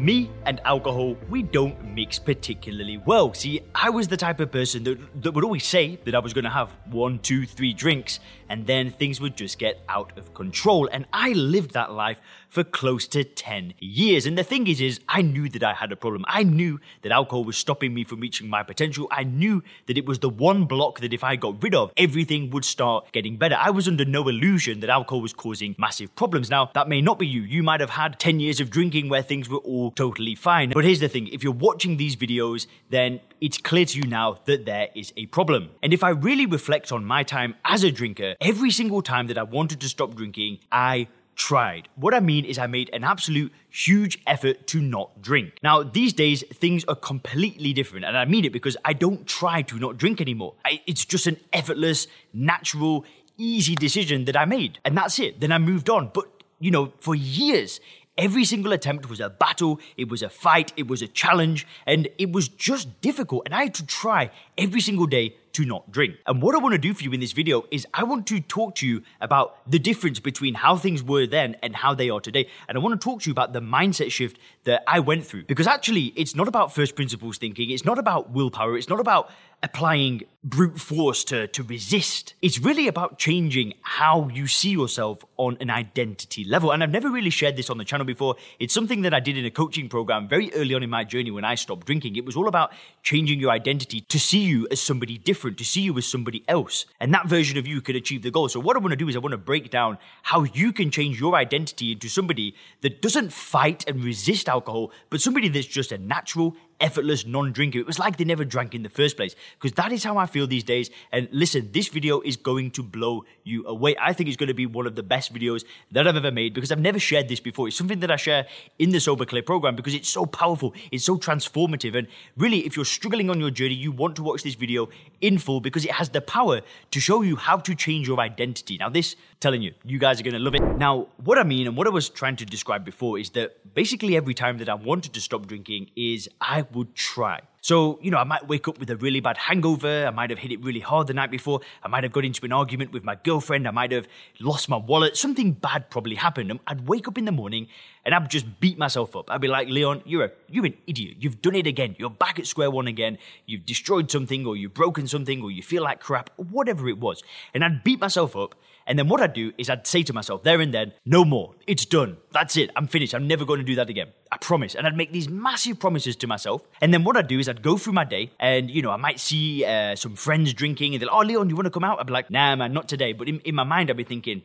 me and alcohol, we don't mix particularly well. See, I was the type of person that, that would always say that I was going to have one, two, three drinks, and then things would just get out of control. And I lived that life for close to 10 years. And the thing is, is I knew that I had a problem. I knew that alcohol was stopping me from reaching my potential. I knew that it was the one block that if I got rid of, everything would start getting better. I was under no illusion that alcohol was causing massive problems. Now, that may not be you. You might have had 10 years of drinking where things were all totally fine. But here's the thing. If you're watching these videos, then it's clear to you now that there is a problem. And if I really reflect on my time as a drinker, every single time that I wanted to stop drinking, I tried. What I mean is, I made an absolute huge effort to not drink. Now, these days, things are completely different, and I mean it because I don't try to not drink anymore. I, it's just an effortless, natural, easy decision that I made, and that's it. Then I moved on. But, you know, for years, Every single attempt was a battle, it was a fight, it was a challenge, and it was just difficult. And I had to try every single day to not drink. And what I want to do for you in this video is I want to talk to you about the difference between how things were then and how they are today. And I want to talk to you about the mindset shift that I went through. Because actually, it's not about first principles thinking, it's not about willpower, it's not about applying brute force to, to resist. It's really about changing how you see yourself on an identity level. And I've never really shared this on the channel before. It's something that I did in a coaching program very early on in my journey when I stopped drinking. It was all about changing your identity to see you as somebody different, to see you as somebody else. And that version of you could achieve the goal. So what I want to do is I want to break down how you can change your identity into somebody that doesn't fight and resist alcohol, but somebody that's just a natural effortless non-drinker. It was like they never drank in the first place because that is how I feel these days. And listen, this video is going to blow you away. I think it's going to be one of the best videos that I've ever made because I've never shared this before. It's something that I share in the Sober Clear program because it's so powerful, it's so transformative. And really, if you're struggling on your journey, you want to watch this video in full because it has the power to show you how to change your identity. Now, this, telling you, you guys are going to love it. Now, what I mean and what I was trying to describe before is that basically every time that I wanted to stop drinking is I would try. So, you know, I might wake up with a really bad hangover. I might have hit it really hard the night before. I might have got into an argument with my girlfriend. I might have lost my wallet. Something bad probably happened. I'd wake up in the morning and I'd just beat myself up. I'd be like, Leon, you're a, you're an idiot. You've done it again. You're back at square one again. You've destroyed something or you've broken something or you feel like crap, whatever it was. And I'd beat myself up. And then what I'd do is I'd say to myself there and then, no more. It's done. That's it. I'm finished. I'm never going to do that again. I promise. And I'd make these massive promises to myself. And then what I'd do is I'd go through my day and, you know, I might see uh, some friends drinking and they're like, oh, Leon, you want to come out? I'd be like, nah, man, not today. But in, in my mind, I'd be thinking,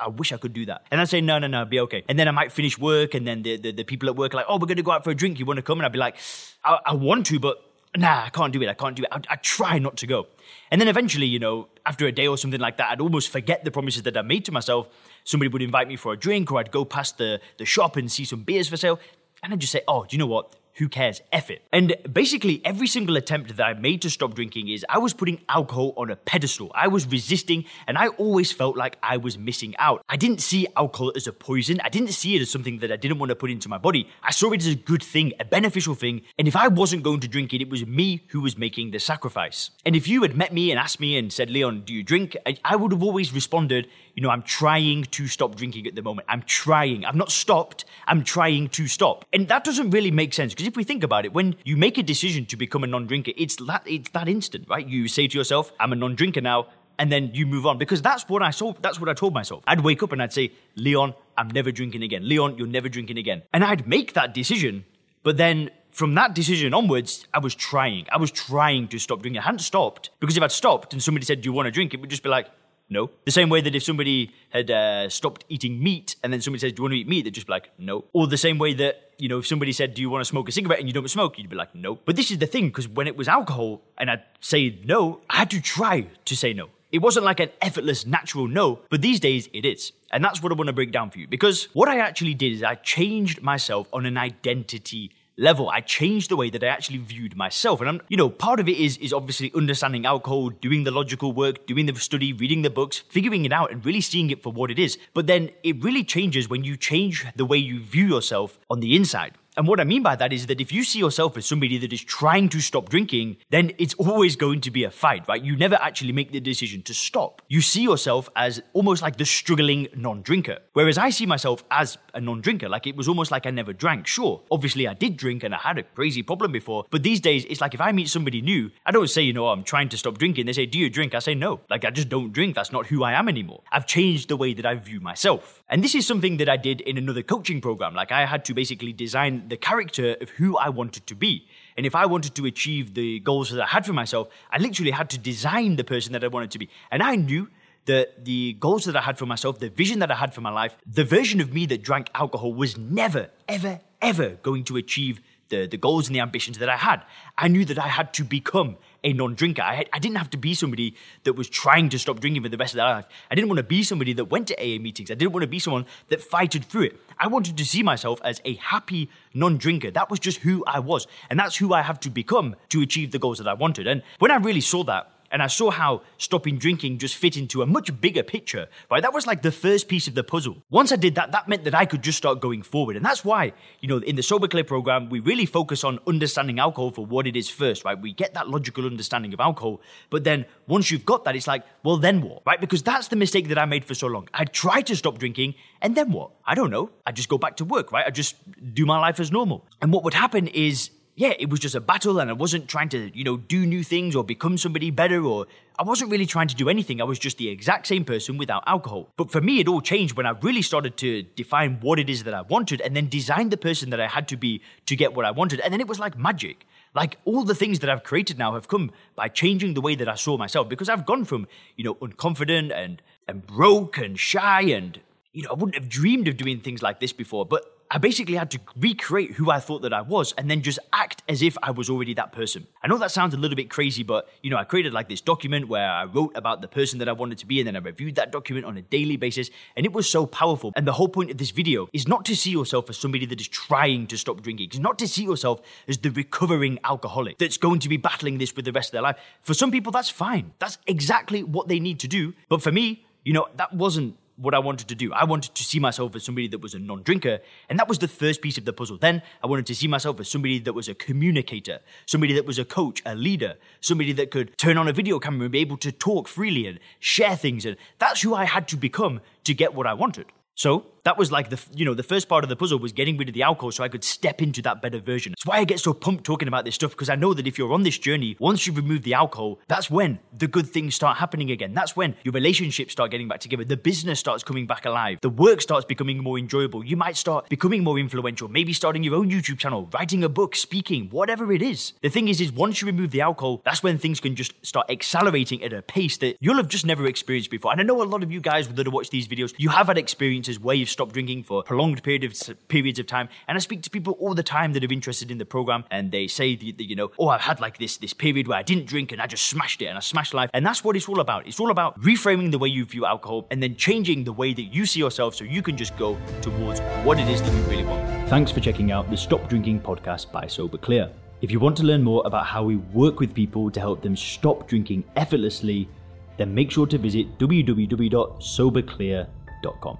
I wish I could do that. And I'd say, no, no, no, be okay. And then I might finish work, and then the, the, the people at work are like, oh, we're going to go out for a drink. You want to come? And I'd be like, I, I want to, but nah, I can't do it. I can't do it. I, I try not to go. And then eventually, you know, after a day or something like that, I'd almost forget the promises that I made to myself. Somebody would invite me for a drink, or I'd go past the, the shop and see some beers for sale. And I'd just say, oh, do you know what? Who cares? F it. And basically, every single attempt that I made to stop drinking is I was putting alcohol on a pedestal. I was resisting, and I always felt like I was missing out. I didn't see alcohol as a poison. I didn't see it as something that I didn't want to put into my body. I saw it as a good thing, a beneficial thing. And if I wasn't going to drink it, it was me who was making the sacrifice. And if you had met me and asked me and said, Leon, do you drink? I, I would have always responded, you know, I'm trying to stop drinking at the moment. I'm trying. I've not stopped. I'm trying to stop. And that doesn't really make sense because if we think about it, when you make a decision to become a non-drinker, it's that it's that instant, right? You say to yourself, I'm a non-drinker now, and then you move on because that's what I saw. That's what I told myself. I'd wake up and I'd say, Leon, I'm never drinking again. Leon, you're never drinking again. And I'd make that decision, but then from that decision onwards, I was trying. I was trying to stop drinking. I hadn't stopped because if I'd stopped and somebody said, Do you want to drink? It would just be like, no. The same way that if somebody had uh, stopped eating meat and then somebody says, Do you want to eat meat? They'd just be like, No. Or the same way that, you know, if somebody said, Do you want to smoke a cigarette and you don't smoke? You'd be like, No. But this is the thing, because when it was alcohol and I'd say no, I had to try to say no. It wasn't like an effortless, natural no, but these days it is. And that's what I want to break down for you. Because what I actually did is I changed myself on an identity level. I changed the way that I actually viewed myself. And I'm, you know, part of it is is obviously understanding alcohol, doing the logical work, doing the study, reading the books, figuring it out and really seeing it for what it is. But then it really changes when you change the way you view yourself on the inside. And what I mean by that is that if you see yourself as somebody that is trying to stop drinking, then it's always going to be a fight, right? You never actually make the decision to stop. You see yourself as almost like the struggling non drinker. Whereas I see myself as a non drinker, like it was almost like I never drank. Sure, obviously I did drink and I had a crazy problem before, but these days it's like if I meet somebody new, I don't say, you know, oh, I'm trying to stop drinking. They say, Do you drink? I say, No. Like I just don't drink. That's not who I am anymore. I've changed the way that I view myself. And this is something that I did in another coaching program. Like I had to basically design the character of who I wanted to be. And if I wanted to achieve the goals that I had for myself, I literally had to design the person that I wanted to be. And I knew that the goals that I had for myself, the vision that I had for my life, the version of me that drank alcohol was never, ever, ever going to achieve the, the goals and the ambitions that I had. I knew that I had to become a non-drinker. I, I didn't have to be somebody that was trying to stop drinking for the rest of their life. I didn't want to be somebody that went to AA meetings. I didn't want to be someone that fighted through it. I wanted to see myself as a happy non-drinker. That was just who I was. And that's who I have to become to achieve the goals that I wanted. And when I really saw that, and I saw how stopping drinking just fit into a much bigger picture, right? That was like the first piece of the puzzle. Once I did that, that meant that I could just start going forward. And that's why, you know, in the Sober Clear program, we really focus on understanding alcohol for what it is first, right? We get that logical understanding of alcohol. But then once you've got that, it's like, well, then what, right? Because that's the mistake that I made for so long. I tried to stop drinking, and then what? I don't know. I just go back to work, right? I just do my life as normal. And what would happen is yeah, it was just a battle and I wasn't trying to, you know, do new things or become somebody better or I wasn't really trying to do anything. I was just the exact same person without alcohol. But for me, it all changed when I really started to define what it is that I wanted and then design the person that I had to be to get what I wanted. And then it was like magic. Like all the things that I've created now have come by changing the way that I saw myself because I've gone from, you know, unconfident and and broke and shy and you know, I wouldn't have dreamed of doing things like this before, but I basically had to recreate who I thought that I was and then just act as if I was already that person. I know that sounds a little bit crazy, but you know, I created like this document where I wrote about the person that I wanted to be and then I reviewed that document on a daily basis and it was so powerful. And the whole point of this video is not to see yourself as somebody that is trying to stop drinking. It's not to see yourself as the recovering alcoholic that's going to be battling this with the rest of their life. For some people, that's fine. That's exactly what they need to do. But for me, you know, that wasn't what I wanted to do. I wanted to see myself as somebody that was a non drinker, and that was the first piece of the puzzle. Then I wanted to see myself as somebody that was a communicator, somebody that was a coach, a leader, somebody that could turn on a video camera and be able to talk freely and share things. And that's who I had to become to get what I wanted. So that was like the you know the first part of the puzzle was getting rid of the alcohol so I could step into that better version. That's why I get so pumped talking about this stuff because I know that if you're on this journey, once you've removed the alcohol, that's when the good things start happening again. That's when your relationships start getting back together, the business starts coming back alive, the work starts becoming more enjoyable. You might start becoming more influential, maybe starting your own YouTube channel, writing a book, speaking, whatever it is. The thing is, is once you remove the alcohol, that's when things can just start accelerating at a pace that you'll have just never experienced before. And I know a lot of you guys that have watched these videos, you have had experiences where you've stopped drinking for prolonged period of, periods of time. And I speak to people all the time that are interested in the program, and they say, that, you know, oh, I've had like this this period where I didn't drink and I just smashed it and I smashed life. And that's what it's all about. It's all about reframing the way you view alcohol and then changing the way that you see yourself so you can just go towards what it is that you really want. Thanks for checking out the Stop Drinking podcast by Sober Clear. If you want to learn more about how we work with people to help them stop drinking effortlessly, then make sure to visit www.soberclear.com.